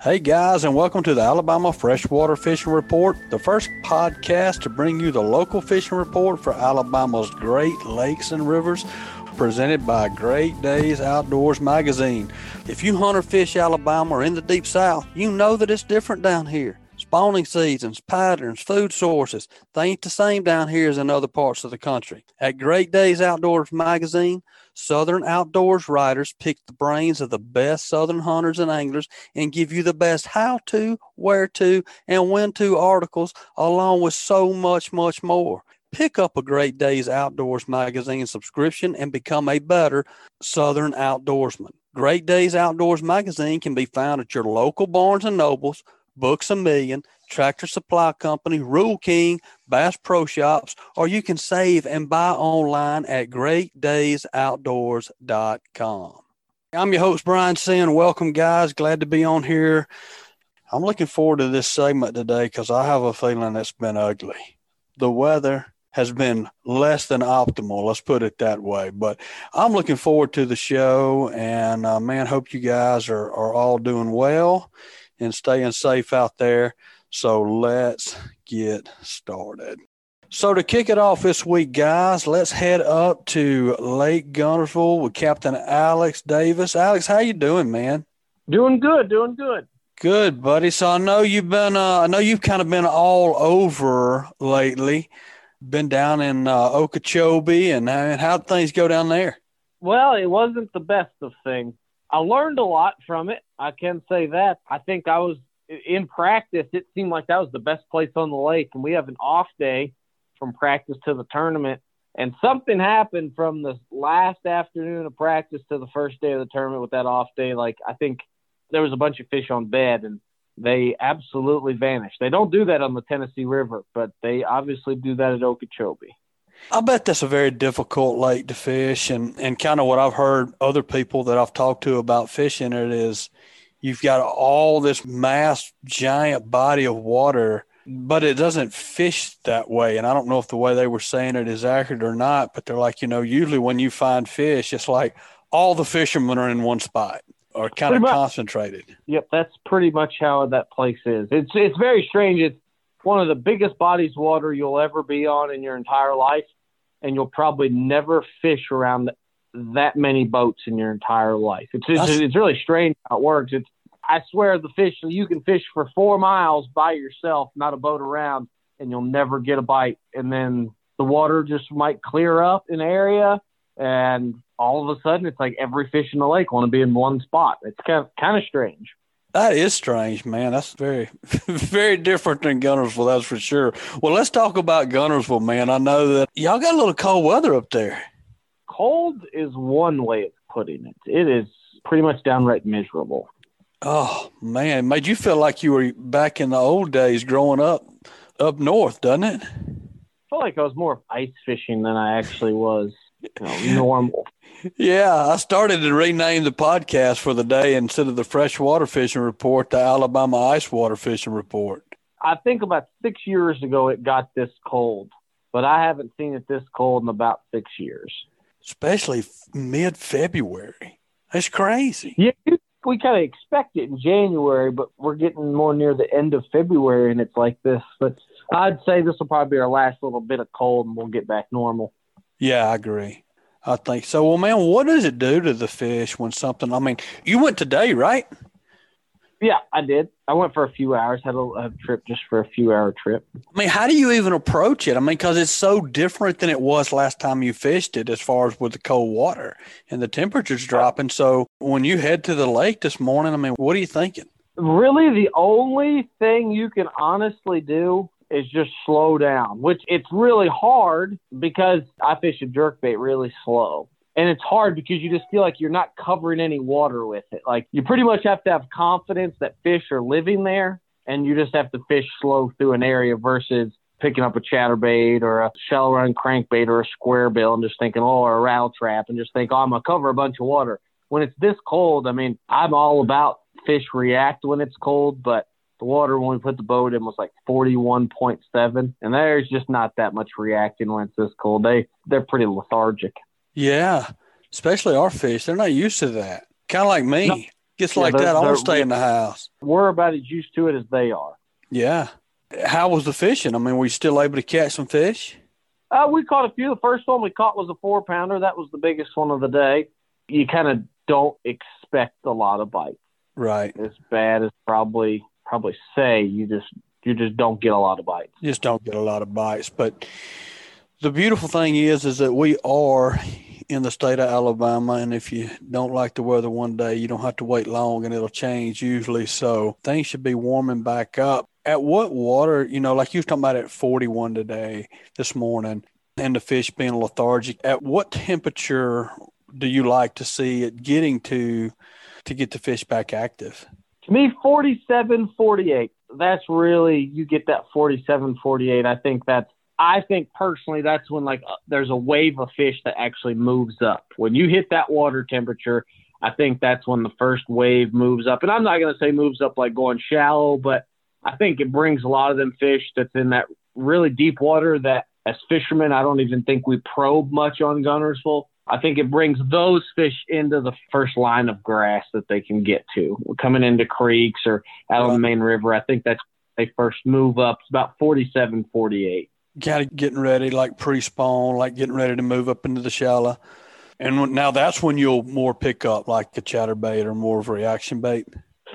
Hey guys, and welcome to the Alabama Freshwater Fishing Report, the first podcast to bring you the local fishing report for Alabama's great lakes and rivers, presented by Great Days Outdoors magazine. If you hunt or fish Alabama or in the deep south, you know that it's different down here. Spawning seasons, patterns, food sources, they ain't the same down here as in other parts of the country. At Great Days Outdoors magazine, Southern Outdoors writers pick the brains of the best Southern hunters and anglers and give you the best how to, where to, and when to articles, along with so much, much more. Pick up a Great Days Outdoors magazine subscription and become a better Southern outdoorsman. Great Days Outdoors magazine can be found at your local Barnes and Nobles, Books a Million, Tractor Supply Company, Rural King, Bass Pro Shops, or you can save and buy online at greatdaysoutdoors.com. I'm your host, Brian Sin. Welcome, guys. Glad to be on here. I'm looking forward to this segment today because I have a feeling it's been ugly. The weather has been less than optimal. Let's put it that way. But I'm looking forward to the show, and uh, man, hope you guys are, are all doing well and staying safe out there. So let's get started. So to kick it off this week, guys, let's head up to Lake Guntersville with Captain Alex Davis. Alex, how you doing, man? Doing good, doing good. Good, buddy. So I know you've been, uh, I know you've kind of been all over lately. Been down in uh, Okeechobee, and, and how'd things go down there? Well, it wasn't the best of things. I learned a lot from it. I can say that. I think I was in practice. It seemed like that was the best place on the lake, and we have an off day from practice to the tournament. And something happened from the last afternoon of practice to the first day of the tournament with that off day. Like I think there was a bunch of fish on bed, and they absolutely vanished. They don't do that on the Tennessee River, but they obviously do that at Okeechobee. I bet that's a very difficult lake to fish, and and kind of what I've heard other people that I've talked to about fishing it is, you've got all this mass giant body of water, but it doesn't fish that way. And I don't know if the way they were saying it is accurate or not, but they're like, you know, usually when you find fish, it's like all the fishermen are in one spot or kind pretty of much. concentrated. Yep, that's pretty much how that place is. It's it's very strange. It's one of the biggest bodies of water you'll ever be on in your entire life and you'll probably never fish around that many boats in your entire life. It's it's, it's really strange how it works. It's I swear the fish you can fish for four miles by yourself, not a boat around, and you'll never get a bite. And then the water just might clear up an area, and all of a sudden it's like every fish in the lake want to be in one spot. It's kind of kind of strange. That is strange, man. That's very, very different than Guntersville, that's for sure. Well, let's talk about Guntersville, man. I know that y'all got a little cold weather up there. Cold is one way of putting it. It is pretty much downright miserable. Oh man, made you feel like you were back in the old days growing up up north, doesn't it? I feel like I was more ice fishing than I actually was you know, normal. Yeah, I started to rename the podcast for the day instead of the freshwater fishing report, the Alabama ice water fishing report. I think about six years ago it got this cold, but I haven't seen it this cold in about six years. Especially mid February. That's crazy. Yeah, we kind of expect it in January, but we're getting more near the end of February and it's like this. But I'd say this will probably be our last little bit of cold and we'll get back normal. Yeah, I agree. I think so. Well, man, what does it do to the fish when something? I mean, you went today, right? Yeah, I did. I went for a few hours. Had a, a trip just for a few hour trip. I mean, how do you even approach it? I mean, because it's so different than it was last time you fished it, as far as with the cold water and the temperatures dropping. So when you head to the lake this morning, I mean, what are you thinking? Really, the only thing you can honestly do is just slow down, which it's really hard because I fish a jerkbait really slow. And it's hard because you just feel like you're not covering any water with it. Like you pretty much have to have confidence that fish are living there and you just have to fish slow through an area versus picking up a chatterbait or a shell run crankbait or a square bill and just thinking, oh, or a rattle trap and just think, oh, I'm to cover a bunch of water. When it's this cold, I mean, I'm all about fish react when it's cold, but the water when we put the boat in was like 41.7 and there's just not that much reacting when it's this cold they they're pretty lethargic yeah especially our fish they're not used to that kind of like me Gets like that. I want to stay in the house. We're about as used to it as they are. Yeah. How was the fishing? I mean, were you still able to catch some fish? Uh, we caught a few. The first one we caught was a four pounder. That was the biggest one of the day. You kind of don't expect a lot of bites. Right. As bad as probably probably say, you just you just don't get a lot of bites. Just don't get a lot of bites. But the beautiful thing is, is that we are in the state of Alabama, and if you don't like the weather one day, you don't have to wait long, and it'll change usually. So things should be warming back up. At what water, you know, like you was talking about at 41 today, this morning, and the fish being lethargic. At what temperature do you like to see it getting to to get the fish back active? To me, 47, 48. That's really you get that 47, 48. I think that's I think personally that's when like uh, there's a wave of fish that actually moves up. When you hit that water temperature, I think that's when the first wave moves up. And I'm not going to say moves up like going shallow, but I think it brings a lot of them fish that's in that really deep water that as fishermen, I don't even think we probe much on Guntersville. I think it brings those fish into the first line of grass that they can get to. Coming into creeks or out on the main river, I think that's they first move up. It's about 47, 48. Kind of getting ready, like pre-spawn, like getting ready to move up into the shallow. And now that's when you'll more pick up like a chatterbait or more of a reaction bait.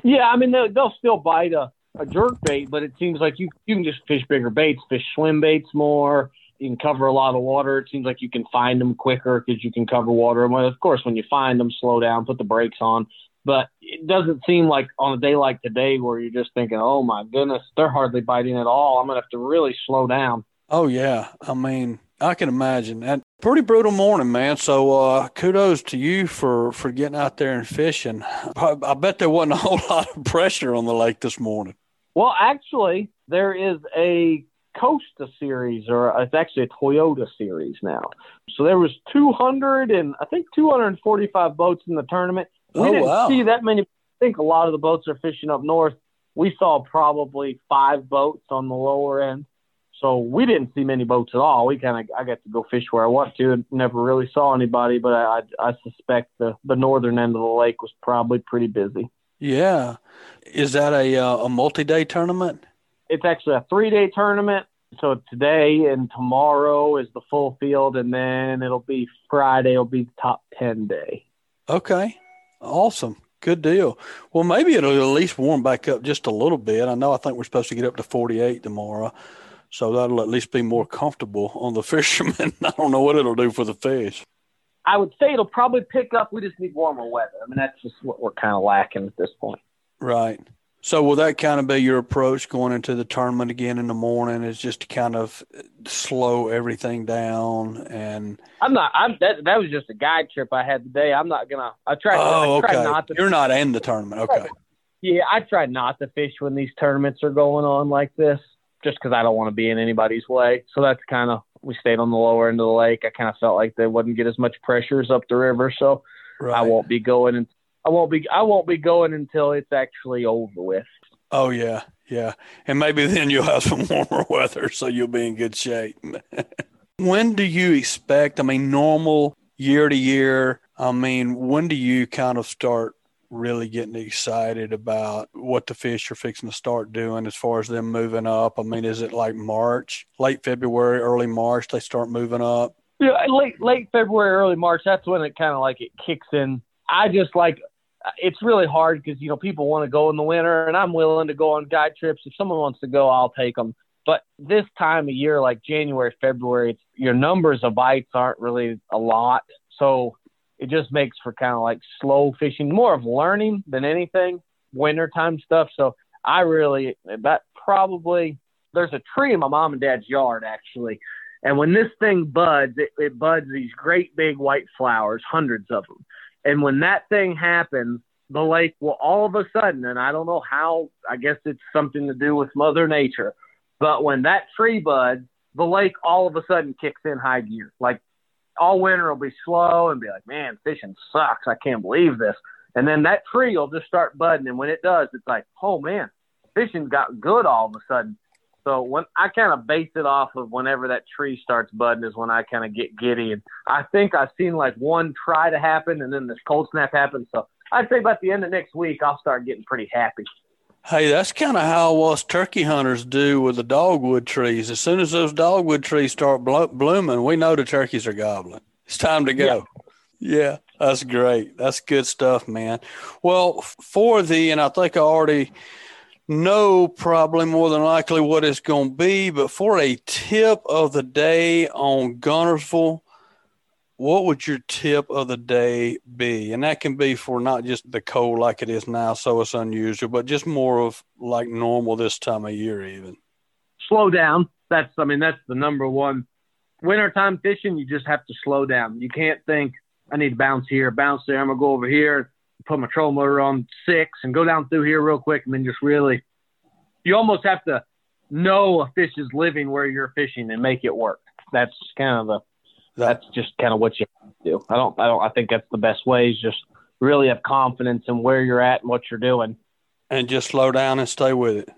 Yeah, I mean they'll, they'll still bite a, a jerk bait, but it seems like you you can just fish bigger baits, fish swim baits more. You can cover a lot of water. It seems like you can find them quicker because you can cover water. Well, of course, when you find them, slow down, put the brakes on. But it doesn't seem like on a day like today where you're just thinking, "Oh my goodness, they're hardly biting at all. I'm gonna have to really slow down." Oh yeah, I mean I can imagine that. Pretty brutal morning, man. So uh, kudos to you for for getting out there and fishing. I, I bet there wasn't a whole lot of pressure on the lake this morning. Well, actually, there is a Costa series, or it's actually a Toyota series now. So there was 200 and I think 245 boats in the tournament. We Oh, didn't wow. see that many. I think a lot of the boats are fishing up north. We saw probably five boats on the lower end. So we didn't see many boats at all. We kind of I got to go fish where I want to and never really saw anybody. But I I, I suspect the the northern end of the lake was probably pretty busy. Yeah, is that a uh, a multi day tournament? it's actually a three day tournament. So today and tomorrow is the full field, and then it'll be Friday. It'll be the top ten day. Okay, awesome. Good deal. Well, maybe it'll at least warm back up just a little bit. I know I think we're supposed to get up to 48 tomorrow, so that'll at least be more comfortable on the fishermen. I don't know what it'll do for the fish. I would say it'll probably pick up. We just need warmer weather. I mean, that's just what we're kind of lacking at this point. Right. So will that kind of be your approach going into the tournament again in the morning? Is just to kind of slow everything down and I'm not. I'm that. That was just a guide trip I had today. I'm not gonna. I tried. oh, I tried okay. not to. You're not in the tournament. Okay. Yeah, I try not to fish when these tournaments are going on like this, just because I don't want to be in anybody's way. So that's kind of we stayed on the lower end of the lake. I kind of felt like they wouldn't get as much pressures up the river, so Right. I won't be going and I won't be I won't be going until it's actually over with. Oh yeah, yeah, and maybe then you'll have some warmer weather, so you'll be in good shape. when do you expect? I mean, normal year to year. I mean, when do you kind of start really getting excited about what the fish are fixing to start doing as far as them moving up? I mean, is it like March, late February, early March they start moving up? Yeah, late late February, early March. That's when it kind of like it kicks in. I just like it's really hard because you know people want to go in the winter, and I'm willing to go on guide trips. If someone wants to go, I'll take them. But this time of year, like January, February, your numbers of bites aren't really a lot, so it just makes for kind of like slow fishing, more of learning than anything. Wintertime stuff. So I really that probably there's a tree in my mom and dad's yard actually and when this thing buds, it, it buds these great big white flowers, hundreds of them. And when that thing happens, the lake will all of a sudden, and I don't know how, I guess it's something to do with Mother Nature, but when that tree buds, the lake all of a sudden kicks in high gear. Like all winter will be slow and be like, man, fishing sucks. I can't believe this. And then that tree will just start budding. And when it does, it's like, oh man, fishing got good all of a sudden. So when I kind of base it off of whenever that tree starts budding is when I kind of get giddy. And I think I've seen like one try to happen and then this cold snap happens. So I'd say about the end of next week, I'll start getting pretty happy. Hey, that's kind of how us turkey hunters do with the dogwood trees. As soon as those dogwood trees start blo- blooming, we know the turkeys are gobbling. It's time to go. Yeah. yeah, that's great. That's good stuff, man. Well, for the, and I think I already know probably more than likely what it's going to be, but for a tip of the day on Guntersville, what would your tip of the day be? And that can be for not just the cold like it is now, so it's unusual, but just more of like normal this time of year, even. Slow down. That's, I mean, that's the number one. Wintertime fishing, you just have to slow down. You can't think, I need to bounce here, bounce there. I'm going to go over here, put my troll motor on six and go down through here real quick and then just really, you almost have to know a fish is living where you're fishing and make it work. That's kind of the that's just kind of what you do. I don't, I don't, I think that's the best way is just really have confidence in where you're at and what you're doing. And just slow down and stay with it.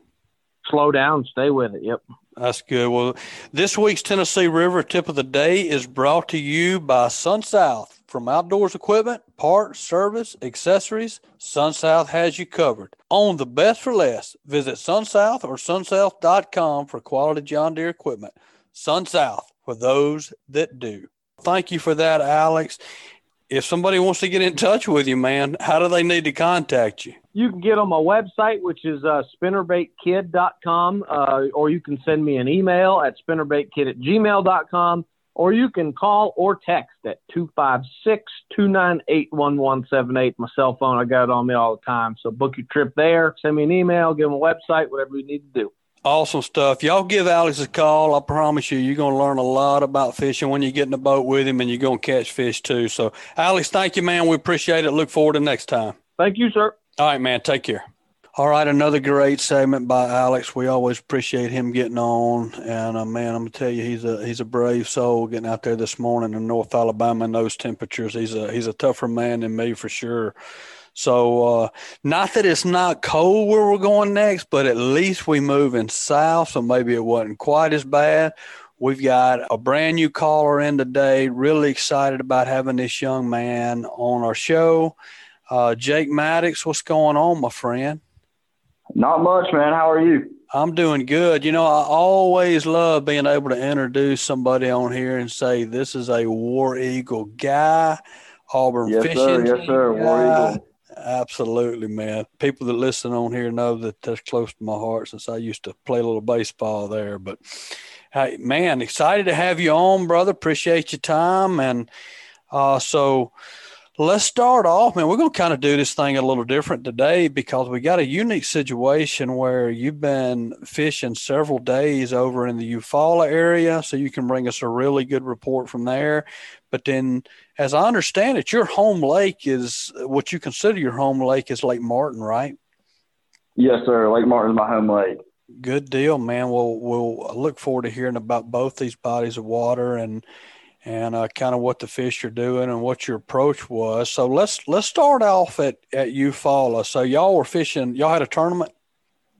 Slow down, stay with it. Yep. That's good. Well, this week's Tennessee River tip of the day is brought to you by SunSouth. From outdoors equipment, parts, service, accessories, SunSouth has you covered. Own the best for less. Visit SunSouth or sunsouth.com for quality John Deere equipment. SunSouth for those that do. Thank you for that, Alex. If somebody wants to get in touch with you, man, how do they need to contact you? You can get on my website, which is uh, spinnerbaitkid.com, uh, or you can send me an email at spinnerbaitkid at gmail.com, or you can call or text at 256 298 1178. My cell phone, I got it on me all the time. So book your trip there, send me an email, give them a website, whatever you need to do. Awesome stuff. Y'all give Alex a call. I promise you, you're going to learn a lot about fishing when you get in the boat with him and you're going to catch fish too. So, Alex, thank you, man. We appreciate it. Look forward to next time. Thank you, sir. All right, man. Take care. All right, another great segment by Alex. We always appreciate him getting on, and uh, man, I'm gonna tell you, he's a he's a brave soul getting out there this morning in North Alabama in those temperatures. He's a he's a tougher man than me for sure. So, uh, not that it's not cold where we're going next, but at least we moving south, so maybe it wasn't quite as bad. We've got a brand new caller in today. Really excited about having this young man on our show. Uh, Jake Maddux, what's going on, my friend? Not much, man. How are you? I'm doing good. You know, I always love being able to introduce somebody on here and say this is a War Eagle guy, Auburn yes, fishing. Sir. Yes, sir. War Eagle. Absolutely, man. People that listen on here know that that's close to my heart since I used to play a little baseball there. But hey, man, excited to have you on, brother. Appreciate your time. And uh, so let's start off, man. We're going to kind of do this thing a little different today because we got a unique situation where you've been fishing several days over in the Eufaula area. So you can bring us a really good report from there. But then as I understand it, your home lake is what you consider your home lake is Lake Martin, right? Yes, sir. Lake Martin is my home lake. Good deal, man. We'll we'll look forward to hearing about both these bodies of water and and uh, kind of what the fish are doing and what your approach was. So let's let's start off at at Eufaula. So y'all were fishing. Y'all had a tournament.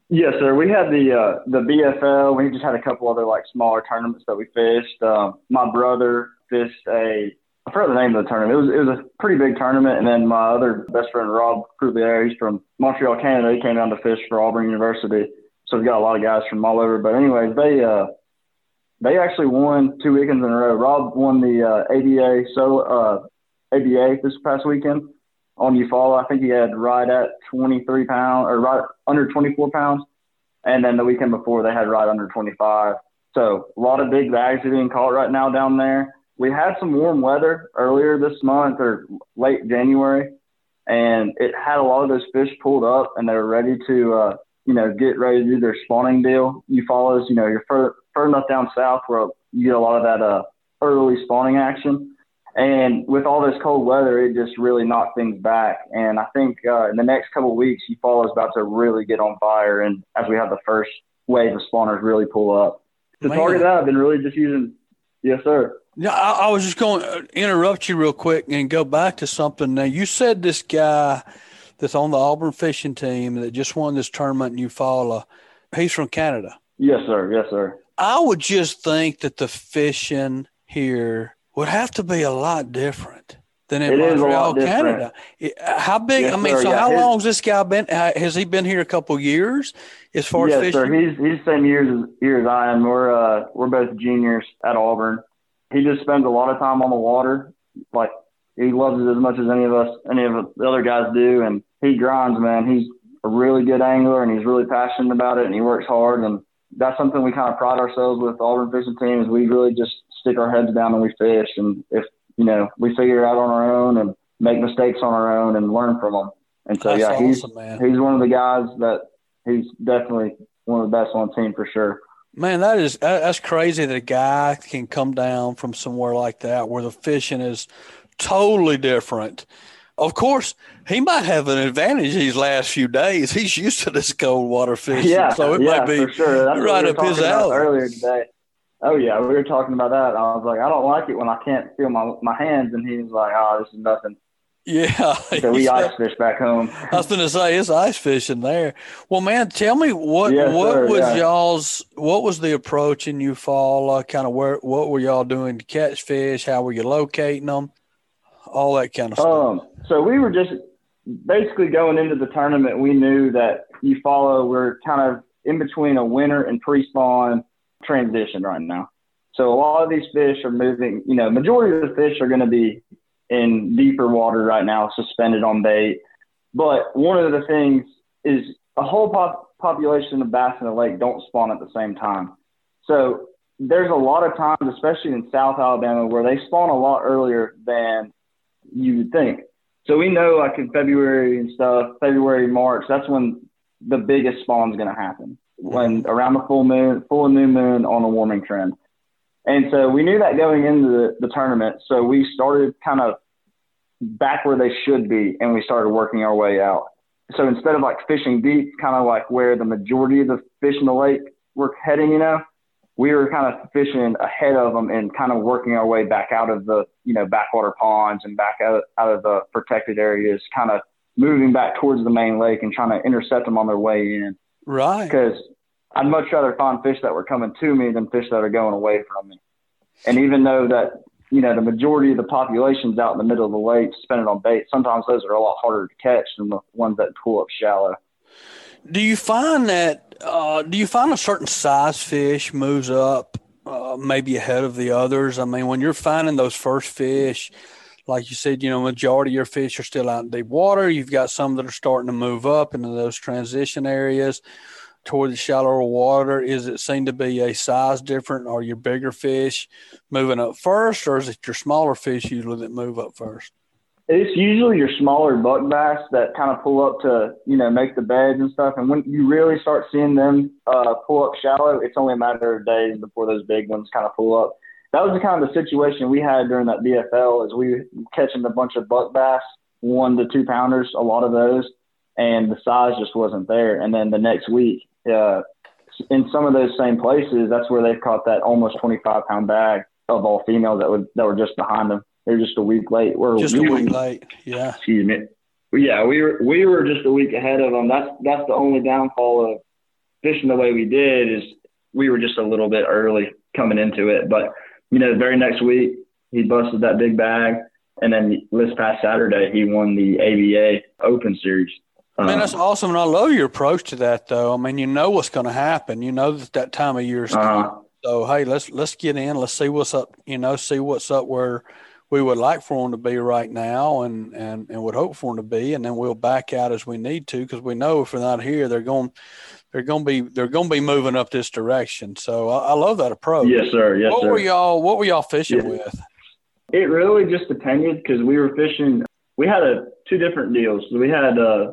Yes, sir. We had the uh, the BFL. We just had a couple other like smaller tournaments that we fished. Um, my brother fished a I forgot the name of the tournament. It was it was a pretty big tournament, and then my other best friend Rob Croulier, he's from Montreal, Canada. He came down to fish for Auburn University, so we got a lot of guys from all over. But anyways, they uh they actually won two weekends in a row. Rob won the uh, ABA so uh ABA this past weekend on Eufaula. I think he had right at 23 pounds or right under 24 pounds, and then the weekend before they had right under 25. So a lot of big bags are being caught right now down there we had some warm weather earlier this month or late January, and it had a lot of those fish pulled up and they were ready to, uh, you know, get ready to do their spawning deal. Eufaula's, you know, you're further, further enough down south where you get a lot of that uh, early spawning action. And with all this cold weather, it just really knocked things back. And I think uh, in the next couple of weeks, Eufaula is about to really get on fire. And as we have the first wave of spawners really pull up. To Man. target that, I've been really just using, yes, sir. Yeah, I, I, was just going to interrupt you real quick and go back to something. Now, you said this guy that's on the Auburn fishing team that just won this tournament in Eufaula, he's from Canada. Yes, sir. Yes, sir. I would just think that the fishing here would have to be a lot different. than in It Montreal. Canada. How big? Yes, I mean, sir, so yeah. how His- long has this guy been? uh, Has he been here a couple years as far as yes, fishing? sir. He's he's the same years as years as I am. We're uh we're both juniors at Auburn. He just spends a lot of time on the water. Like he loves it as much as any of us, any of the other guys do, and he grinds, man. He's a really good angler, and he's really passionate about it, and he works hard, and that's something we kind of pride ourselves with the Auburn fishing team is we really just stick our heads down and we fish, and if you know we figure it out on our own and make mistakes on our own and learn from them. And so That's yeah, he's awesome, man. he's one of the guys that he's definitely one of the best on the team for sure. Man, that is that's crazy that a guy can come down from somewhere like that where the fishing is totally different. Of course, he might have an advantage these last few days. He's used to this cold water fishing, Yeah, so it yeah, might be sure. That's right we up his alley. earlier today. Oh yeah, we were talking about that. I was like, I don't like it when I can't feel my my hands, and he was like, Oh, this is nothing. yeah. So we ice fish back home. I was going to say it's ice fishing there. Well, man, tell me what Yes, what sir, was yeah. y'all's what was the approach in Eufaula? Uh, kind of where what were y'all doing to catch fish? How were you locating them? All that kind of stuff. Um, so we were just basically going into the tournament. We knew that Eufaula. We're kind of in between a winter and pre-spawn transition right now. So a lot of these fish are moving. You know, majority of the fish are going to be in deeper water right now, suspended on bait. But one of the things is a whole pop- population of bass in the lake don't spawn at the same time. So there's a lot of times, especially in South Alabama, where they spawn a lot earlier than you would think. So we know like in February and stuff, February, March, that's when the biggest spawn is going to happen. When around the full moon, full and new moon on a warming trend. And so we knew that going into the, the tournament. So we started kind of back where they should be and we started working our way out. So instead of like fishing deep, kind of like where the majority of the fish in the lake were heading, you know, we were kind of fishing ahead of them and kind of working our way back out of the, you know, backwater ponds and back out, out of the protected areas, kind of moving back towards the main lake and trying to intercept them on their way in. right. Because I'd much rather find fish that were coming to me than fish that are going away from me. And even though that, you know, the majority of the population's out in the middle of the lake spending on bait, sometimes those are a lot harder to catch than the ones that pull up shallow. Do you find that? Uh, do you find a certain size fish moves up uh, maybe ahead of the others? I mean, when you're finding those first fish, like you said, you know, majority of your fish are still out in deep water. You've got some that are starting to move up into those transition areas toward the shallower water. Is it seem to be a size different? Are your bigger fish moving up first, or is it your smaller fish usually that move up first? It's usually your smaller buck bass that kind of pull up to, you know, make the beds and stuff. And when you really start seeing them uh, pull up shallow, it's only a matter of days before those big ones kind of pull up. That was the kind of the situation we had during that BFL is we catching a bunch of buck bass, one to two pounders, a lot of those, and the size just wasn't there. And then the next week, uh, in some of those same places, that's where they caught that almost 25 pound bag of all females that would that were just behind them. They're just a week late. We're Just a we week late. Yeah. excuse me. Yeah, we were we were just a week ahead of them. That's that's the only downfall of fishing the way we did is we were just a little bit early coming into it. But you know, the very next week he busted that big bag, and then this past Saturday he won the ABA Open Series. Man, Um, that's awesome, and I love your approach to that. Though, I mean, you know what's going to happen. You know that that time of year is coming. So hey, let's let's get in. Let's see what's up. You know, see what's up where we would like for them to be right now, and and and would hope for them to be, and then we'll back out as we need to because we know if they're not here, they're going they're going to be they're going to be moving up this direction. So I, I love that approach. yes, sir. Yes, what sir. were y'all What were y'all fishing Yeah. with? It really just depended because we were fishing. We had a two different deals. We had uh,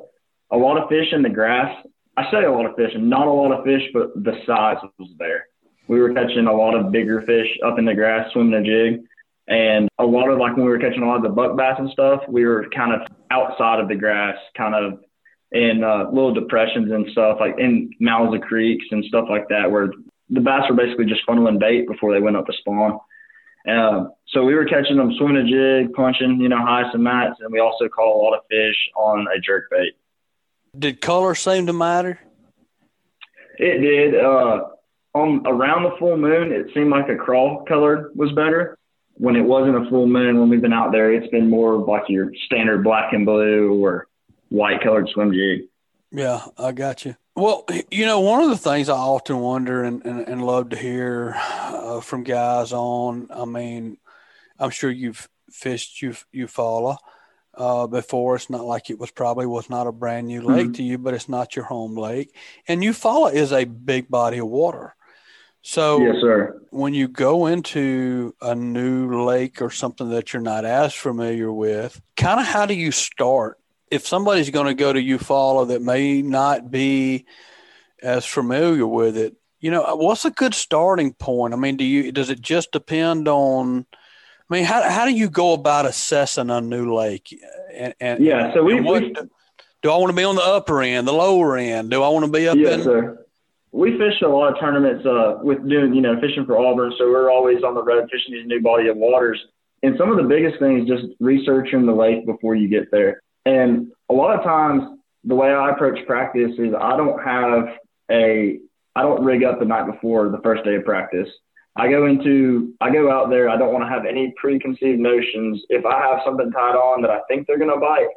a lot of fish in the grass. I say a lot of fish, and not a lot of fish, but the size was there. We were catching a lot of bigger fish up in the grass, swimming a jig, and a lot of like when we were catching a lot of the buck bass and stuff, we were kind of outside of the grass, kind of in uh, little depressions and stuff, like in mouths of creeks and stuff like that, where the bass were basically just funneling bait before they went up to spawn. Um, so we were catching them swimming a jig, punching, you know, high and mats, and we also caught a lot of fish on a jerk bait. Did color seem to matter? It did. Uh, on around the full moon, it seemed like a crawl color was better. When it wasn't a full moon, when we've been out there, it's been more like your standard black and blue or white colored swim jig. Yeah, I got you. Well, you know, one of the things I often wonder and, and, and love to hear uh, from guys on, I mean, I'm sure you've fished you Eufaula uh, before. It's not like it was probably was not a brand new lake mm-hmm. to you, but it's not your home lake. And Eufaula is a big body of water. So yes, sir. when you go into a new lake or something that you're not as familiar with, kind of how do you start? If somebody's going to go to Eufaula that may not be as familiar with it, you know, uh, what's a good starting point? I mean, do you does it just depend on I mean, how how do you go about assessing a new lake? And, and yeah, so we, what, we do I want to be on the upper end, the lower end? Do I want to be up yes, in? Sir. We fish a lot of tournaments uh, with doing, you know, fishing for Auburn. So we're always on the road fishing these new body of waters. And some of the biggest things just researching the lake before you get there. And a lot of times, the way I approach practice is I don't have a, I don't rig up the night before the first day of practice. I go into, I go out there. I don't want to have any preconceived notions. If I have something tied on that I think they're going to bite,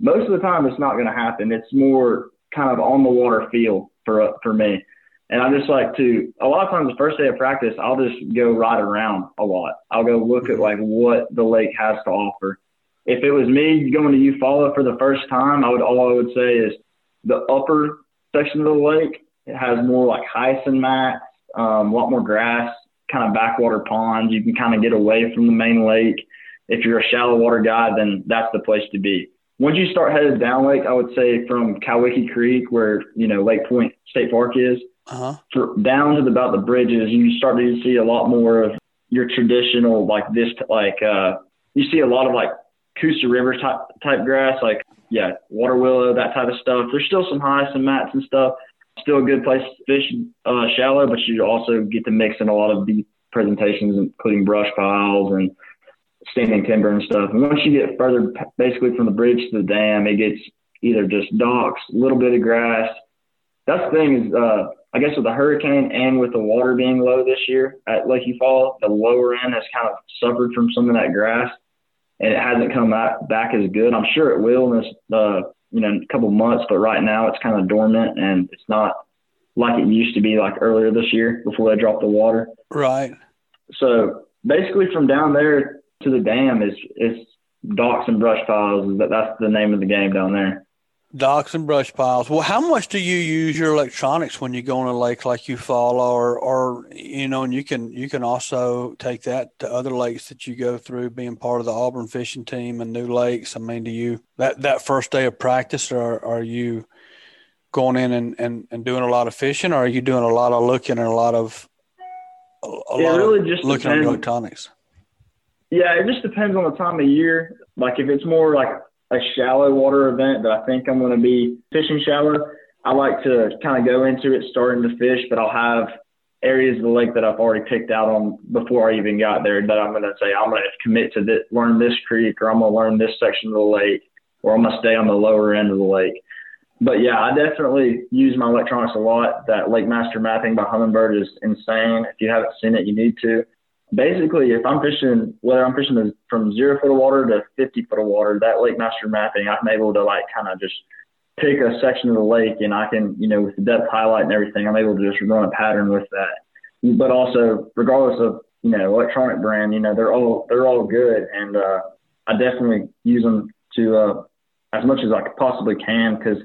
most of the time it's not going to happen. It's more kind of on the water feel for for me. And I just like to, a lot of times the first day of practice, I'll just go ride around a lot. I'll go look at like what the lake has to offer. If it was me going to Eufaula for the first time, I would, all I would say is the upper section of the lake, it has more like hyacinth mats, um, a lot more grass, kind of backwater ponds. You can kind of get away from the main lake. If you're a shallow water guy, then that's the place to be. Once you start headed down lake, I would say from Cowikee Creek, where you know Lake Point State Park is, uh-huh. for, down to about the bridges, you start to see a lot more of your traditional like this like uh you see a lot of like Coosa River type type grass, like yeah, water willow, that type of stuff. There's still some hyacinth mats and stuff, still a good place to fish uh, shallow, but you also get to mix in a lot of deep presentations, including brush piles and standing timber and stuff. And once you get further, basically from the bridge to the dam, it gets either just docks, a little bit of grass. That's the thing is, uh, I guess with the hurricane and with the water being low this year at Lake Eufaula, the lower end has kind of suffered from some of that grass, and it hasn't come back, back as good. I'm sure it will in this uh, you know, a couple months, but right now it's kind of dormant and it's not like it used to be like earlier this year before they dropped the water. Right. So basically from down there to the dam is is docks and brush piles. That that's the name of the game down there docks and brush piles. Well, how much do you use your electronics when you go on a lake like Eufaula, or, or you know, and you can you can also take that to other lakes that you go through, being part of the Auburn fishing team and new lakes. I mean, do you that that first day of practice, or are you going in and, and, and doing a lot of fishing, or are you doing a lot of looking and a lot of a, a it lot really of just looking depends. at electronics? Yeah, it just depends on the time of year. Like if it's more like a shallow water event that I think I'm going to be fishing shallow, I like to kind of go into it starting to fish, but I'll have areas of the lake that I've already picked out on before I even got there that I'm going to say I'm going to commit to this, learn this creek, or I'm going to learn this section of the lake, or I'm going to stay on the lower end of the lake. But yeah, I definitely use my electronics a lot. That LakeMaster mapping by Humminbird is insane. If you haven't seen it, you need to basically, if I'm fishing, whether I'm fishing from zero foot of water to 50 foot of water, that LakeMaster mapping, I'm able to like kind of just pick a section of the lake and I can, you know, with the depth highlight and everything, I'm able to just run a pattern with that. But also, regardless of, you know, electronic brand, you know, they're all, they're all good. And, uh, I definitely use them to, uh, as much as I possibly can. Cause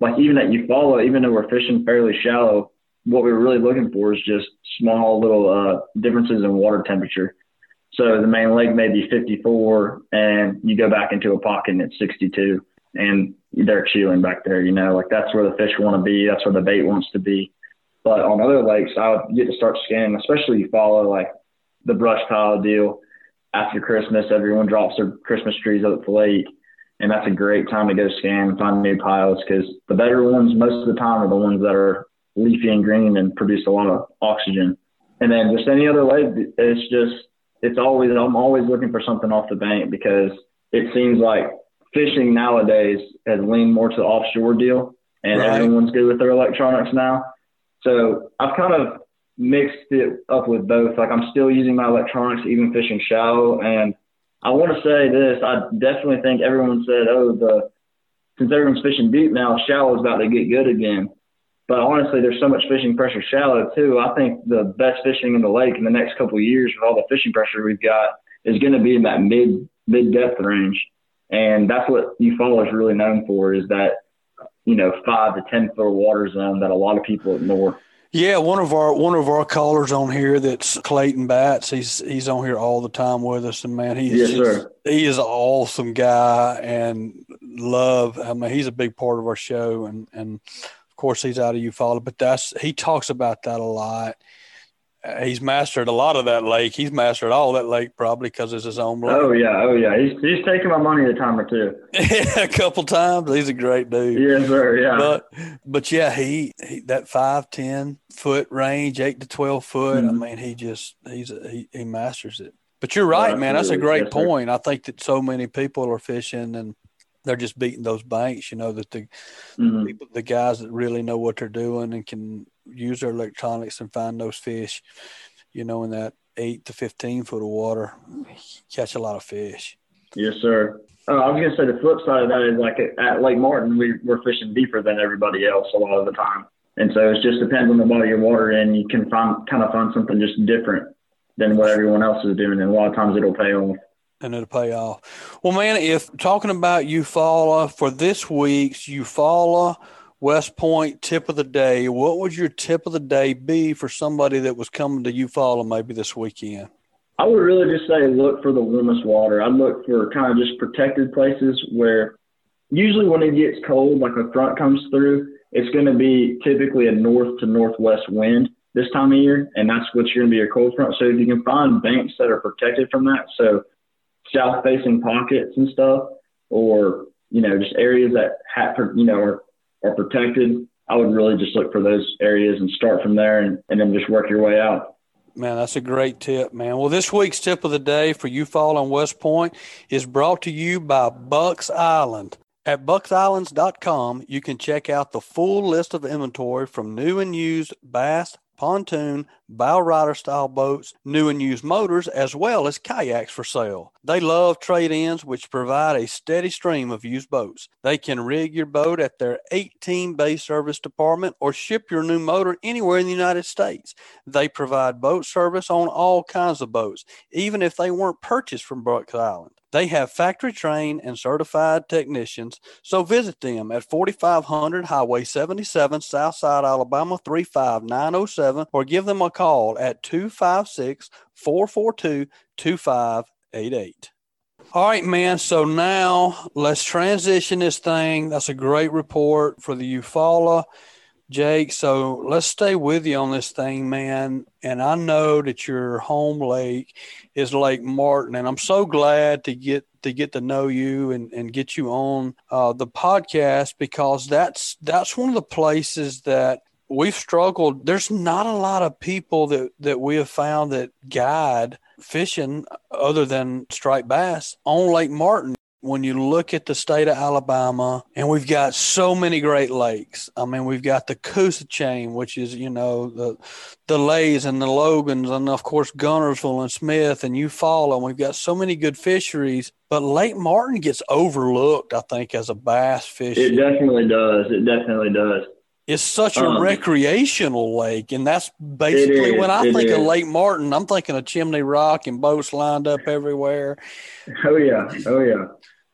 like even that Eufaula, even though we're fishing fairly shallow, what we were really looking for is just small little uh, differences in water temperature. So the main lake may be 54, and you go back into a pocket and it's 62, and they're chewing back there. You know, like that's where the fish want to be. That's where the bait wants to be. But on other lakes, I would get to start scanning, especially Eufaula like the brush pile deal. After Christmas, everyone drops their Christmas trees up the lake, and that's a great time to go scan and find new piles because the better ones most of the time are the ones that are leafy and green and produce a lot of oxygen. And then just any other lake, it's just it's always I'm always looking for something off the bank because it seems like fishing nowadays has leaned more to the offshore deal, and right. everyone's good with their electronics now. So I've kind of mixed it up with both. Like I'm still using my electronics, even fishing shallow. And I want to say this: I definitely think everyone said, "Oh, the since everyone's fishing deep now, shallow is about to get good again." But honestly, there's so much fishing pressure shallow too. I think the best fishing in the lake in the next couple of years with all the fishing pressure we've got is going to be in that mid mid depth range, and that's what Eufaula is really known for is that you know five to ten foot water zone that a lot of people ignore. Yeah, one of our one of our callers on here that's Clayton Batts. He's he's on here all the time with us, and man, he's yes, he is an awesome guy and love. I mean, he's a big part of our show, and and of course he's out of Eufaula, but that's he talks about that a lot he's mastered a lot of that lake. He's mastered all that lake probably because it's his own lake. Oh yeah, oh yeah. He's he's taken my money a time or two. a couple times. He's a great dude. Yes, sir. Yeah. But but yeah, he, he that five ten foot range, eight to twelve foot. Mm-hmm. I mean, he just he's a, he he masters it. But you're right, yeah, man. That's a great yes, point. Sir. I think that so many people are fishing and they're just beating those banks. You know that the mm-hmm. people, the guys that really know what they're doing and can use their electronics and find those fish, you know, in that eight to 15 foot of water, catch a lot of fish. Yes, sir. Uh, I was going to say the flip side of that is like at Lake Martin, we, we're fishing deeper than everybody else a lot of the time. And so it just depends on the body of water and you can find kind of find something just different than what everyone else is doing. And a lot of times it'll pay off. And it'll pay off. Well, man, if talking about Eufaula for this week's Eufaula West Point tip of the day. What would your tip of the day be for somebody that was coming to Eufaula maybe this weekend? I would really just say look for the warmest water. I'd look for kind of just protected places where usually when it gets cold, like a front comes through, it's going to be typically a north to northwest wind this time of year, and that's what's going to be a cold front. So if you can find banks that are protected from that, so south facing pockets and stuff, or you know just areas that have you know are are protected, I would really just look for those areas and start from there and, and then just work your way out. Man, that's a great tip, man. Well, this week's tip of the day for Eufaula on West Point is brought to you by Buck's Island. At bucksislands.com, you can check out the full list of inventory from new and used bass, pontoon, bow rider style boats, new and used motors, as well as kayaks for sale. They love trade ins, which provide a steady stream of used boats. They can rig your boat at their 18 bay service department or ship your new motor anywhere in the United States. They provide boat service on all kinds of boats, even if they weren't purchased from Buck's Island. They have factory trained and certified technicians, so visit them at 4500 Highway 77, Southside, Alabama 35907, or give them a call at 256 442 2588. All right, man. So now let's transition this thing. That's a great report for the Eufaula. Jake, so let's stay with you on this thing, man. And I know that your home lake is Lake Martin, and I'm so glad to get to get to know you and, and get you on uh, the podcast because that's that's one of the places that we've struggled. There's not a lot of people that that we have found that guide fishing other than striped bass on Lake Martin when you look at the state of Alabama, and we've got so many great lakes. I mean, we've got the Coosa chain, which is, you know, the the Lays and the Logans, and of course Guntersville and Smith and Eufaula, and we've got so many good fisheries. But Lake Martin gets overlooked, I think, as a bass fish. It definitely does. It definitely does. It's such a um, recreational lake, and that's basically when I think is. of Lake Martin. I'm thinking of Chimney Rock and boats lined up everywhere. Oh yeah, oh yeah.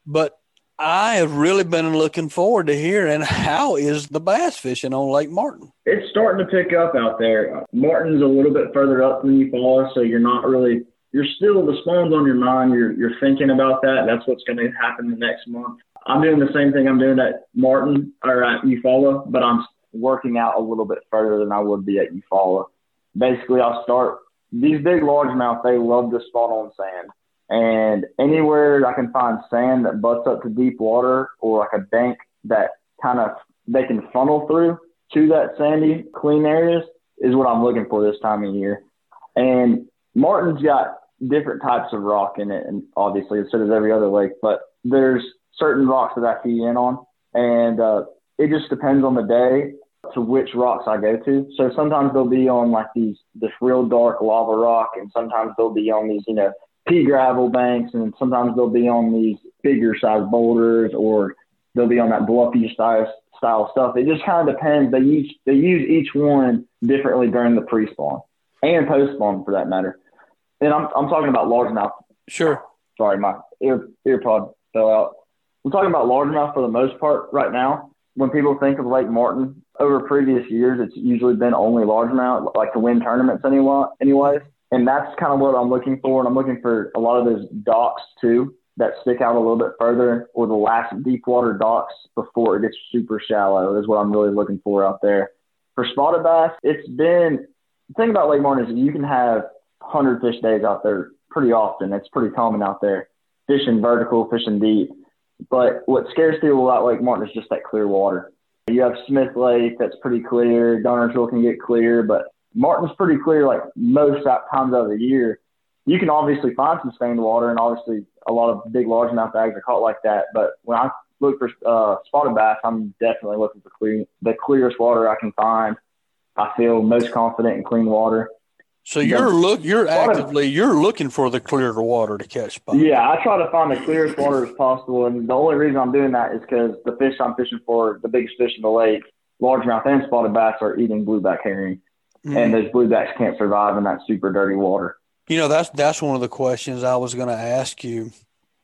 But I have really been looking forward to hearing how is the bass fishing on Lake Martin. It's starting to pick up out there. Martin's a little bit further up than Eufaula, so you're not really you're still the spawn's on your mind. You're you're thinking about that. That's what's going to happen the next month. I'm doing the same thing I'm doing at Martin or at Eufaula, but I'm working out a little bit further than I would be at Eufaula. Basically, I'll start these big largemouth. They love to spawn on sand. And anywhere I can find sand that butts up to deep water or like a bank that kind of they can funnel through to that sandy, clean areas is what I'm looking for this time of year. And Martin's got different types of rock in it, and obviously, so does every other lake. But there's certain rocks that I key in on, and uh, it just depends on the day. To which rocks I go to. So sometimes they'll be on like these this real dark lava rock, and sometimes they'll be on these you know pea gravel banks, and sometimes they'll be on these bigger size boulders, or they'll be on that bluffy style style stuff. It just kind of depends. They use they use each one differently during the pre spawn and post spawn for that matter. And I'm I'm talking about largemouth. Sure. Sorry, my ear ear pod fell out. I'm talking about largemouth for the most part right now. When people think of Lake Martin, over previous years, it's usually been only largemouth, like to win tournaments anyway, anyways. And that's kind of what I'm looking for. And I'm looking for a lot of those docks too that stick out a little bit further or the last deep water docks before it gets super shallow is what I'm really looking for out there. For spotted bass, it's been the thing about Lake Martin is you can have 100 fish days out there pretty often. It's pretty common out there, fishing vertical, fishing deep. But what scares people about Lake Martin is just that clear water. You have Smith Lake that's pretty clear. Guntersville can get clear, but Martin's pretty clear like most times of the year. You can obviously find some stained water, and obviously a lot of big largemouth bags are caught like that. But when I look for uh, spotted bass, I'm definitely looking for clear, the clearest water I can find. I feel most confident in clean water. So you're look you're actively you're looking for the clearer water to catch spot. Yeah, I try to find the clearest water as possible, and the only reason I'm doing that is because the fish I'm fishing for, the biggest fish in the lake, largemouth and spotted bass, are eating blueback herring, mm. and those bluebacks can't survive in that super dirty water. You know, that's that's one of the questions I was going to ask you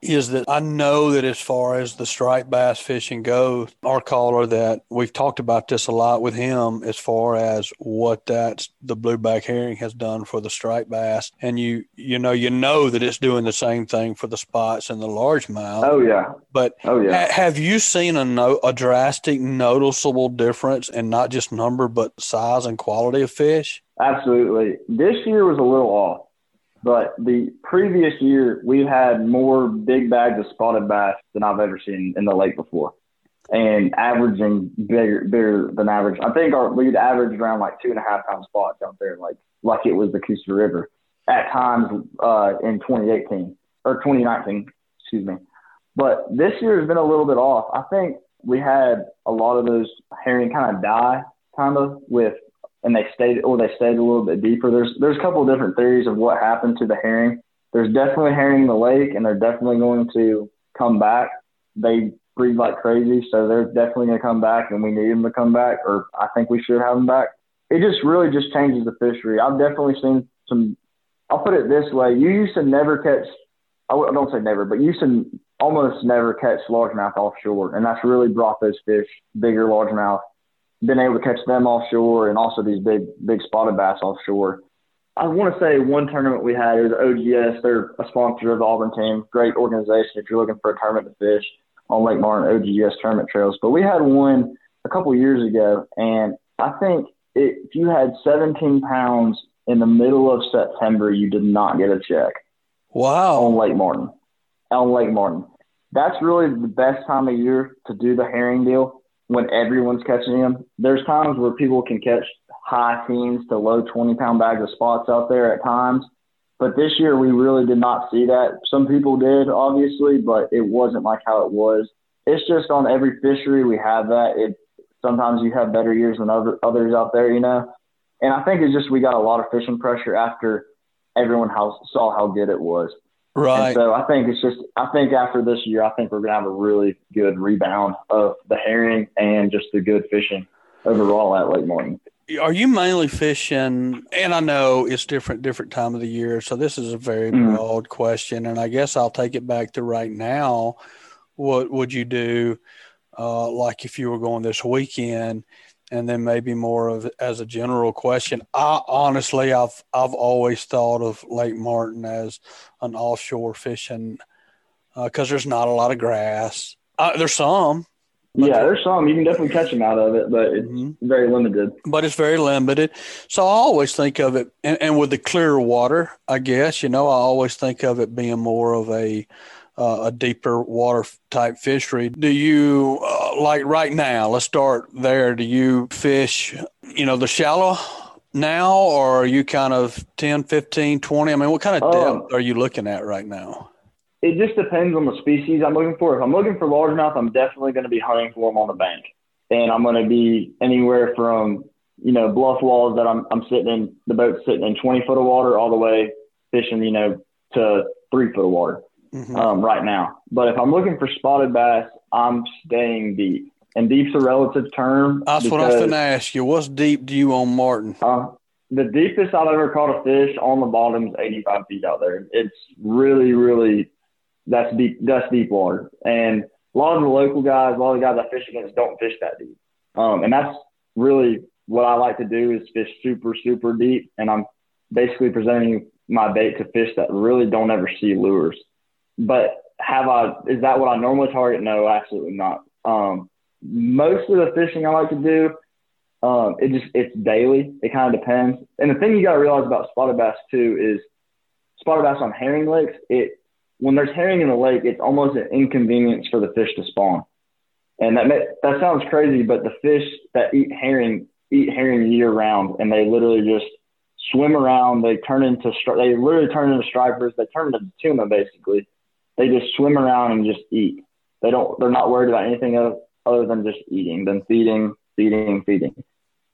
is that I know that as far as the striped bass fishing goes, our caller that we've talked about this a lot with him as far as what that the blueback herring has done for the striped bass. And you you know, you know that it's doing the same thing for the spots and the largemouth. Oh yeah. But oh yeah. Ha- have you seen a no, a drastic noticeable difference in not just number but size and quality of fish? Absolutely. This year was a little off but the previous year, we had more big bags of spotted bass than I've ever seen in the lake before, and averaging bigger, bigger than average. I think our we'd averaged around like two and a half pound spots out there, like like it was the Coosa River at times uh, in 2018 or 2019, excuse me. But this year has been a little bit off. I think we had a lot of those herring kind of die, kind of with and they stayed or they stayed a little bit deeper. There's there's a couple of different theories of what happened to the herring. There's definitely herring in the lake, and they're definitely going to come back. They breed like crazy, so they're definitely going to come back, and we need them to come back, or I think we should have them back. It just really just changes the fishery. I've definitely seen some. I'll put it this way: you used to never catch. I don't say never, but you used to almost never catch largemouth offshore, and that's really brought those fish, bigger largemouth, been able to catch them offshore and also these big big spotted bass offshore. I want to say one tournament we had is OGS. They're a sponsor of the Auburn team. Great organization if you're looking for a tournament to fish on Lake Martin OGS tournament trails. But we had one a couple years ago, and I think it, if you had 17 pounds in the middle of September, you did not get a check. Wow. On Lake Martin. On Lake Martin. That's really the best time of year to do the herring deal when everyone's catching them. There's times where people can catch high teens to low 20 pound bags of spots out there at times. But this year we really did not see that. Some people did, obviously, but it wasn't like how it was. It's just on every fishery we have that. It sometimes you have better years than other others out there, you know. And I think it's just we got a lot of fishing pressure after everyone how, saw how good it was. Right. And so I think it's just I think after this year I think we're gonna have a really good rebound of the herring and just the good fishing overall at Lake Martin. Are you mainly fishing? And I know it's different different time of the year, so this is a very mm broad question. And I guess I'll take it back to right now. What would you do, uh, like if you were going this weekend? And then maybe more of as a general question. I honestly, I've I've always thought of Lake Martin as an offshore fishing because uh, there's not a lot of grass. Uh, there's some. Yeah, there's some. You can definitely catch them out of it, but it's mm-hmm. very limited. But it's very limited. So I always think of it, and, and with the clear water, I guess you know, I always think of it being more of a uh, a deeper water type fishery. Do you uh, like right now? Let's start there. Do you fish, you know, the shallow now, or are you kind of 10, 15, 20? I mean, what kind of depth um, are you looking at right now? It just depends on the species I'm looking for. If I'm looking for largemouth, I'm definitely going to be hunting for them on the bank. and I'm going to be anywhere from you know bluff walls that I'm I'm sitting in the boat's sitting in 20 foot of water all the way fishing you know to three foot of water mm-hmm. um, right now. But if I'm looking for spotted bass, I'm staying deep. And deep's a relative term. That's because, what I was going to ask you. What's deep do you on Martin? Uh, the deepest I've ever caught a fish on the bottom is 85 feet out there. It's really, really that's deep. That's deep water. And a lot of the local guys, a lot of the guys I fish against, don't fish that deep. Um, and that's really what I like to do is fish super, super deep. And I'm basically presenting my bait to fish that really don't ever see lures. But have I? Is that what I normally target? No, absolutely not. Um, most of the fishing I like to do, um, it just it's daily. It kind of depends. And the thing you got to realize about spotted bass too is spotted bass on herring lakes. It when there's herring in the lake, it's almost an inconvenience for the fish to spawn. And that may, that sounds crazy, but the fish that eat herring eat herring year round, and they literally just swim around. They turn into they literally turn into stripers. They turn into tuna basically. They just swim around and just eat. They don't. They're not worried about anything other than just eating, then feeding, feeding, feeding.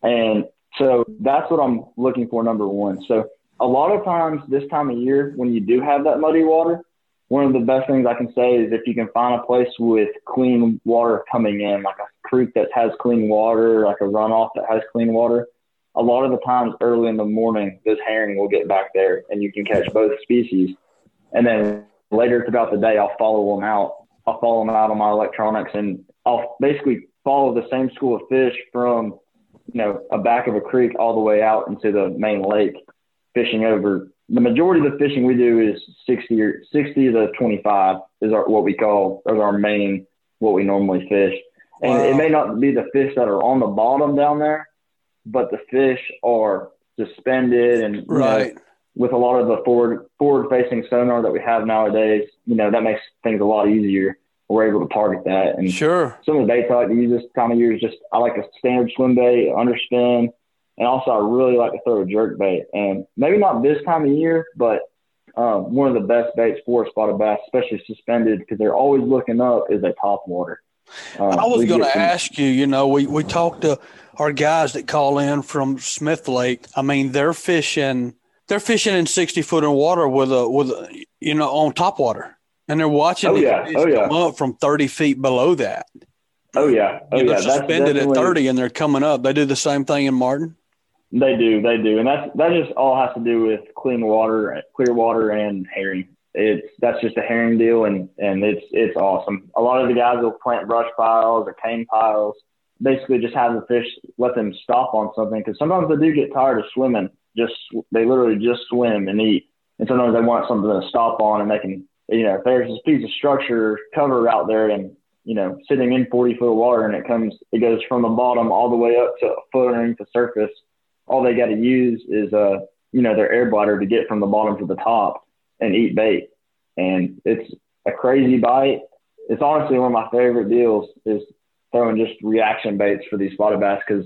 And so that's what I'm looking for. Number one. So a lot of times this time of year, when you do have that muddy water, one of the best things I can say is if you can find a place with clean water coming in, like a creek that has clean water, like a runoff that has clean water, a lot of the times early in the morning, this herring will get back there and you can catch both species. And then later throughout the day, I'll follow them out. I'll follow them out on my electronics and I'll basically follow the same school of fish from, you know, a back of a creek all the way out into the main lake, fishing over the majority of the fishing we do is 60 or 60 to 25 is our, what we call is our main what we normally fish. And wow. it may not be the fish that are on the bottom down there, but the fish are suspended and right. Know, with a lot of the forward forward facing sonar that we have nowadays, you know, that makes things a lot easier. We're able to target that. And sure. Some of the baits I like to use this time of year is just I like a standard swim bait, underspin, and also, I really like to throw a jerk bait. And maybe not this time of year, but um, one of the best baits for spotted bass, especially suspended, because they're always looking up, is a top water. Um, I was going to ask you, you know, we, we talked to our guys that call in from Smith Lake. I mean, they're fishing, they're fishing in 60 foot of water with a, with, a, you know, on top water. And they're watching oh, yeah. oh, yeah. come up from 30 feet below that. Oh, yeah. Oh, you know, yeah. suspended at 30 and they're coming up. They do the same thing in Martin? They do, they do, and that's that just all has to do with clean water, clear water, and herring. It's that's just a herring deal, and and it's it's awesome. A lot of the guys will plant brush piles or cane piles, basically just have the fish let them stop on something because sometimes they do get tired of swimming. Just they literally just swim and eat, and sometimes they want something to stop on, and they can you know if there's this piece of structure cover out there and you know sitting in 40 foot of water and it comes it goes from the bottom all the way up to a foot underneath the surface. All they got to use is uh you know their air bladder to get from the bottom to the top and eat bait. And it's a crazy bite. It's honestly one of my favorite deals is throwing just reaction baits for these spotted bass because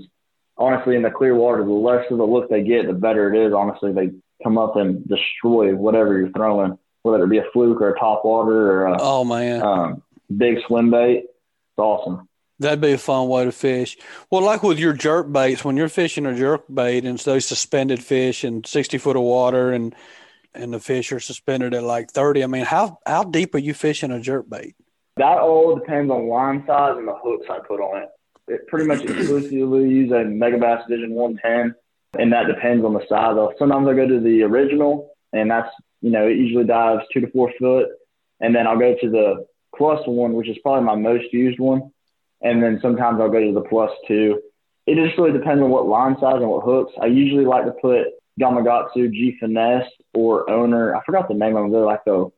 honestly in the clear water the less of the look they get the better it is honestly they come up and destroy whatever you're throwing whether it be a fluke or a top water or a oh man um, big swim bait it's awesome That'd be a fun way to fish. Well, like with your jerk baits, when you're fishing a jerk bait and it's those suspended fish in 60 foot of water and and the fish are suspended at like 30, I mean, how how deep are you fishing a jerk bait? That all depends on line size and the hooks I put on it. It pretty much exclusively use a Megabass Vision 110, and that depends on the size. Sometimes I go to the original, and that's you know it usually dives two to four foot, and then I'll go to the plus one, which is probably my most used one and then sometimes I'll go to the plus two. It just really depends on what line size and what hooks. I usually like to put Gamakatsu G Finesse or Owner. I forgot the name of them. They're like the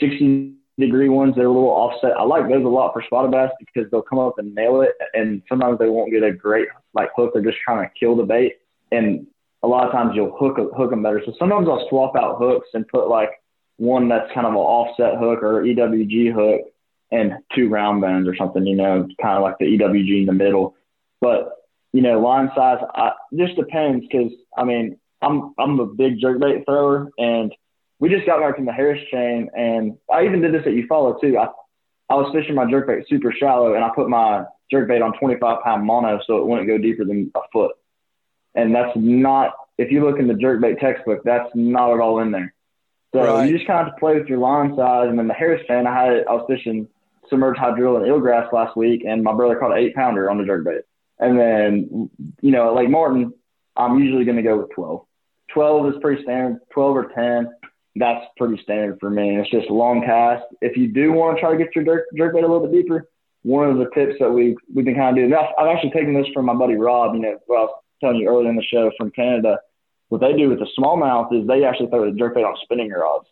60 degree ones. They're a little offset. I like those a lot for spotted bass because they'll come up and nail it. And sometimes they won't get a great like hook. They're just trying to kill the bait. And a lot of times you'll hook hook them better. So sometimes I'll swap out hooks and put like one that's kind of an offset hook or EWG hook and two round bones or something, you know, kind of like the EWG in the middle. But, you know, line size, I, just depends because, I mean, I'm, I'm a big jerkbait thrower and we just got back from the Harris chain and I even did this at Eufaula too. I, I was fishing my jerkbait super shallow and I put my jerk bait on 25 pound mono so it wouldn't go deeper than a foot. And that's not, if you look in the jerk bait textbook, that's not at all in there. So right. you just kind of have to play with your line size. And then the Harris fan, I had, I was fishing submerged hydrilla and eelgrass last week, and my brother caught an eight pounder on the jerk bait. And then, you know, at Lake Martin, I'm usually going to go with 12. 12 is pretty standard, 12 or 10 that's pretty standard for me. It's just long cast. If you do want to try to get your jerk, jerk bait a little bit deeper, one of the tips that we we've been kind of doing. I've actually taken this from my buddy Rob. You know, what I was telling you earlier in the show from Canada. What they do with the smallmouth is they actually throw the jerk bait on spinning rods,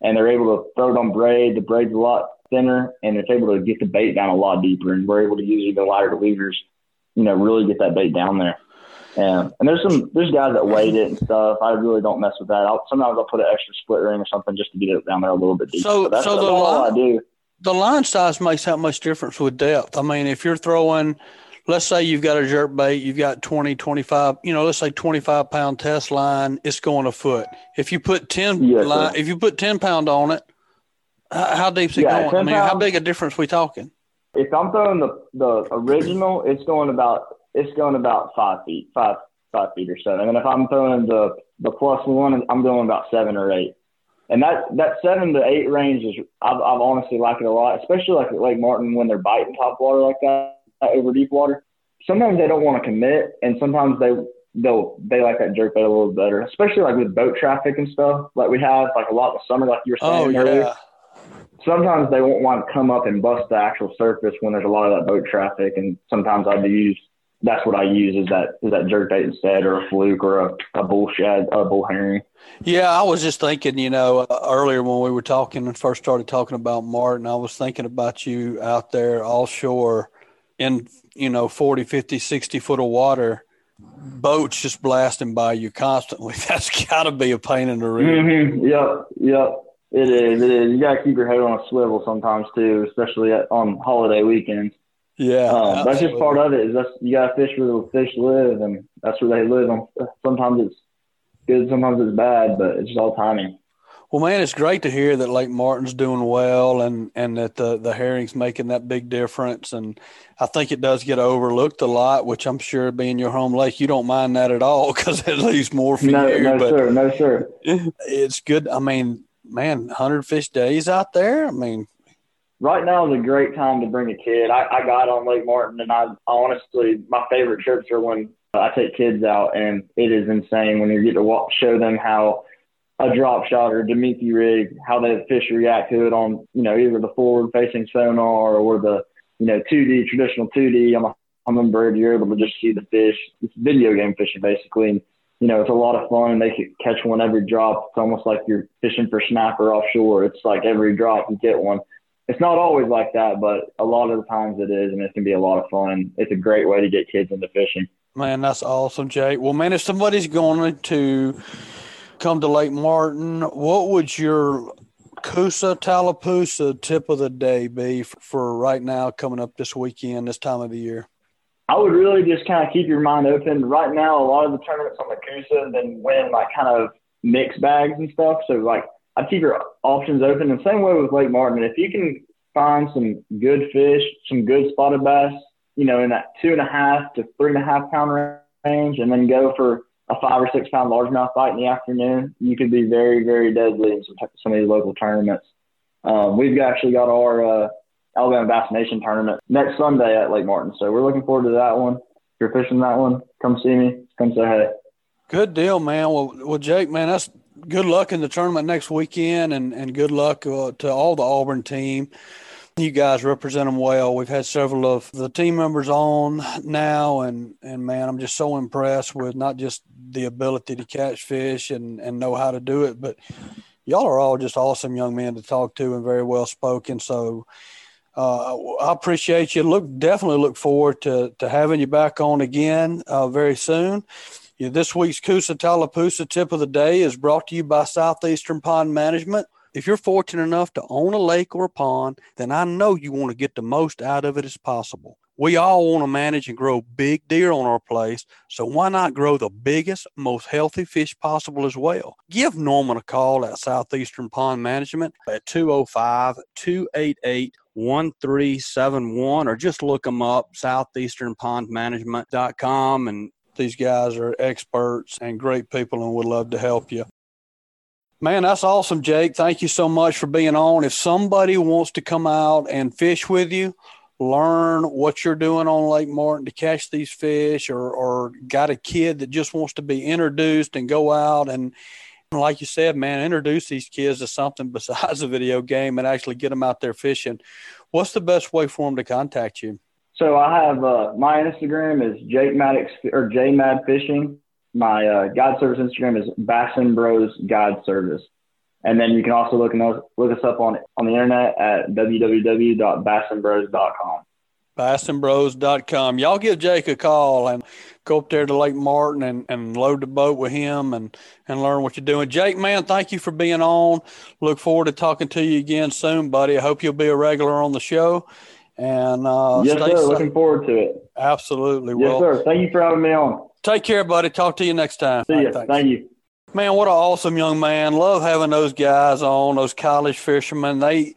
and they're able to throw it on braid. The braid's a lot thinner, and it's able to get the bait down a lot deeper. And we're able to use even lighter leaders, you know, really get that bait down there. And and there's some there's guys that weight it and stuff. I really don't mess with that. I'll, sometimes I'll put an extra split ring or something just to get it down there a little bit deeper. So, that's, so the line, I do. The line size makes that much difference with depth. I mean, if you're throwing, let's say you've got a jerk bait, you've got 20, 25, you know, let's say 25 pound test line, it's going a foot. If you put 10 yes, line, if you put 10 pound on it, how deep's it yeah, going? I mean, pounds, how big a difference we talking? If I'm throwing the, the original, it's going about it's going about five feet, five five feet or so. And then if I'm throwing the the plus one, I'm going about seven or eight. And that that seven to eight range is I've, I've honestly like it a lot, especially like at Lake Martin when they're biting top water like that over deep water. Sometimes they don't want to commit, and sometimes they they'll they like that jerk bait a little better, especially like with boat traffic and stuff. Like we have like a lot in the summer, like you were saying oh, earlier. Yeah. Sometimes they won't want to come up and bust the actual surface when there's a lot of that boat traffic, and sometimes I'd use that's what I use is that is that jerk bait instead, or a fluke, or a, a bull shad, a bull herring. Yeah, I was just thinking, you know, uh, earlier when we were talking and first started talking about Martin, I was thinking about you out there offshore in, you know, 40, 50, 60 foot of water, boats just blasting by you constantly. That's got to be a pain in the rear. Mm-hmm. Yep, yep. It is. It is. You got to keep your head on a swivel sometimes too, especially at, on holiday weekends. Yeah, um, that's just part of it. Is that's you got to fish where the fish live, and that's where they live. Sometimes it's good, sometimes it's bad, but it's just all timing. Well, man, it's great to hear that Lake Martin's doing well, and and that the the herring's making that big difference. And I think it does get overlooked a lot, which I'm sure being your home lake, you don't mind that at all because it leaves more for no, you. No, but sir, no, sir. It's good. I mean, man, hundred fish days out there. I mean, right now is a great time to bring a kid. I, I got on Lake Martin, and I honestly, my favorite trips are when I take kids out, and it is insane when you get to walk, show them how a drop shot or a Damiki rig, how the fish react to it on, you know, either the forward facing sonar or the, you know, 2D, traditional 2D. I'm a Humminbird. You're able to just see the fish. It's video game fishing basically. And, you know, it's a lot of fun. They can catch one every drop. It's almost like you're fishing for snapper offshore. It's like every drop you get one it's not always like that, but a lot of the times it is, and it can be a lot of fun. It's a great way to get kids into fishing. Man, that's awesome, Jake. Well, man, if somebody's going to come to Lake Martin, what would your Coosa Tallapoosa tip of the day be for right now coming up this weekend, this time of the year? I would really just kind of keep your mind open. Right now, a lot of the tournaments on the Coosa have been winning like kind of mixed bags and stuff. So like I'd keep your options open. The same way with Lake Martin. If you can find some good fish, some good spotted bass, you know, in that two and a half to three and a half pound range, and then go for a five or six pound largemouth bite in the afternoon, you could be very, very deadly in some, some of these local tournaments. Um, we've actually got our uh, Alabama Bass Nation tournament next Sunday at Lake Martin, so we're looking forward to that one. If you're fishing that one, come see me. Come say hey. Good deal, man. Well, well, Jake, man, that's good luck in the tournament next weekend, and and good luck uh, to all the Auburn team. You guys represent them well. We've had several of the team members on now, and and man, I'm just so impressed with not just the ability to catch fish and and know how to do it, but y'all are all just awesome young men to talk to and very well spoken. So. Uh, I appreciate you. Look, definitely look forward to to having you back on again uh, very soon. This week's Coosa Tallapoosa tip of the day is brought to you by Southeastern Pond Management. If you're fortunate enough to own a lake or a pond, then I know you want to get the most out of it as possible. We all want to manage and grow big deer on our place, so why not grow the biggest, most healthy fish possible as well? Give Norman a call at Southeastern Pond Management at 205 288 1371 or just look them up southeasternpondmanagement.com and these guys are experts and great people and would love to help you. Man, that's awesome, Jake. Thank you so much for being on. If somebody wants to come out and fish with you, learn what you're doing on Lake Martin to catch these fish, or, or got a kid that just wants to be introduced and go out and, like you said, man, introduce these kids to something besides a video game and actually get them out there fishing. What's the best way for them to contact you? So I have uh, my Instagram is Jake Maddux or J Mad Fishing. My uh, guide service Instagram is Bassin Bros Guide Service. And then you can also look, look us up on, on the internet at www.bassinbros.com. Bassinbros.com. Y'all give Jake a call and go up there to Lake Martin and, and load the boat with him and, and learn what you're doing. Jake, man, thank you for being on. Look forward to talking to you again soon, buddy. I hope you'll be a regular on the show. And uh, yes, sir. Safe. Looking forward to it. Absolutely. Yes, well, sir. Thank you for having me on. Take care, buddy. Talk to you next time. See you. Thank you. Man, what an awesome young man. Love having those guys on, those college fishermen. They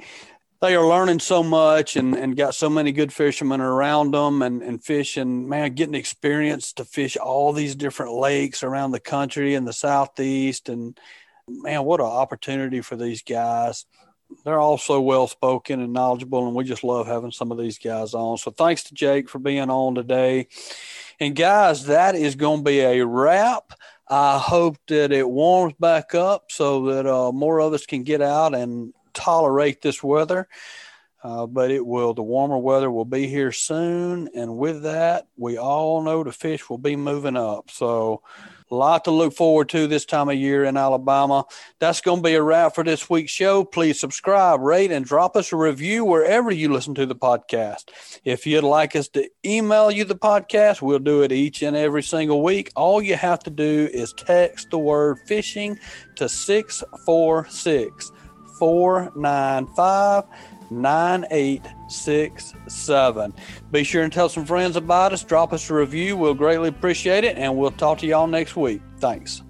they are learning so much and, and got so many good fishermen around them and, and fishing, man, getting experience to fish all these different lakes around the country in the southeast. And man, what an opportunity for these guys. They're all so well spoken and knowledgeable, and we just love having some of these guys on. So thanks to Jake for being on today. And guys, that is going to be a wrap. I hope that it warms back up so that uh, more of us can get out and tolerate this weather. Uh, but it will, the warmer weather will be here soon. And with that, we all know the fish will be moving up. So, lot to look forward to this time of year in Alabama. That's going to be a wrap for this week's show. Please subscribe, rate, and drop us a review wherever you listen to the podcast. If you'd like us to email you the podcast, we'll do it each and every single week. All you have to do is text the word fishing to 646 495 9867. Be sure and tell some friends about us. Drop us a review. We'll greatly appreciate it, and we'll talk to y'all next week. Thanks.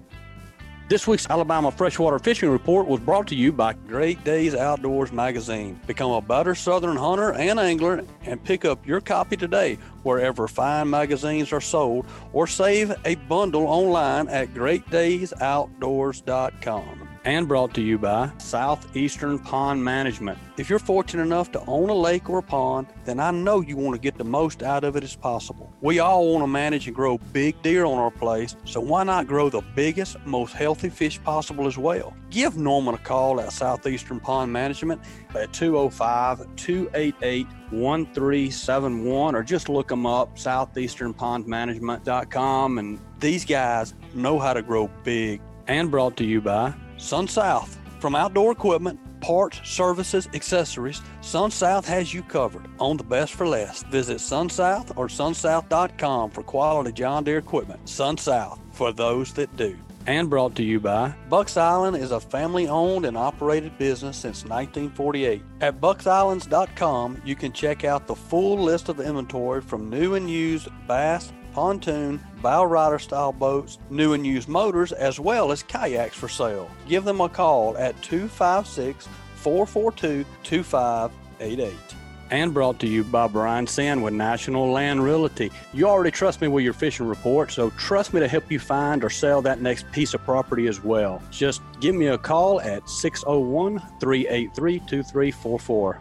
This week's Alabama Freshwater Fishing Report was brought to you by Great Days Outdoors Magazine. Become a better Southern hunter and angler and pick up your copy today wherever fine magazines are sold or save a bundle online at greatdaysoutdoors.com and brought to you by Southeastern Pond Management. If you're fortunate enough to own a lake or a pond, then I know you want to get the most out of it as possible. We all want to manage and grow big deer on our place, so why not grow the biggest, most healthy fish possible as well? Give Norman a call at Southeastern Pond Management at 205 288 1371 or just look them up southeasternpondmanagement.com and these guys know how to grow big and brought to you by SunSouth. From outdoor equipment, parts, services, accessories, SunSouth has you covered on the best for less. Visit SunSouth or sunsouth.com for quality John Deere equipment. SunSouth for those that do. And brought to you by Buck's Island is a family owned and operated business since 1948. At bucksislands.com, you can check out the full list of inventory from new and used bass, pontoon, bow rider style boats, new and used motors, as well as kayaks for sale. Give them a call at 256 442 2588 and brought to you by Brian Sand with National Land Realty. You already trust me with your fishing report, so trust me to help you find or sell that next piece of property as well. Just give me a call at 601 383 2344.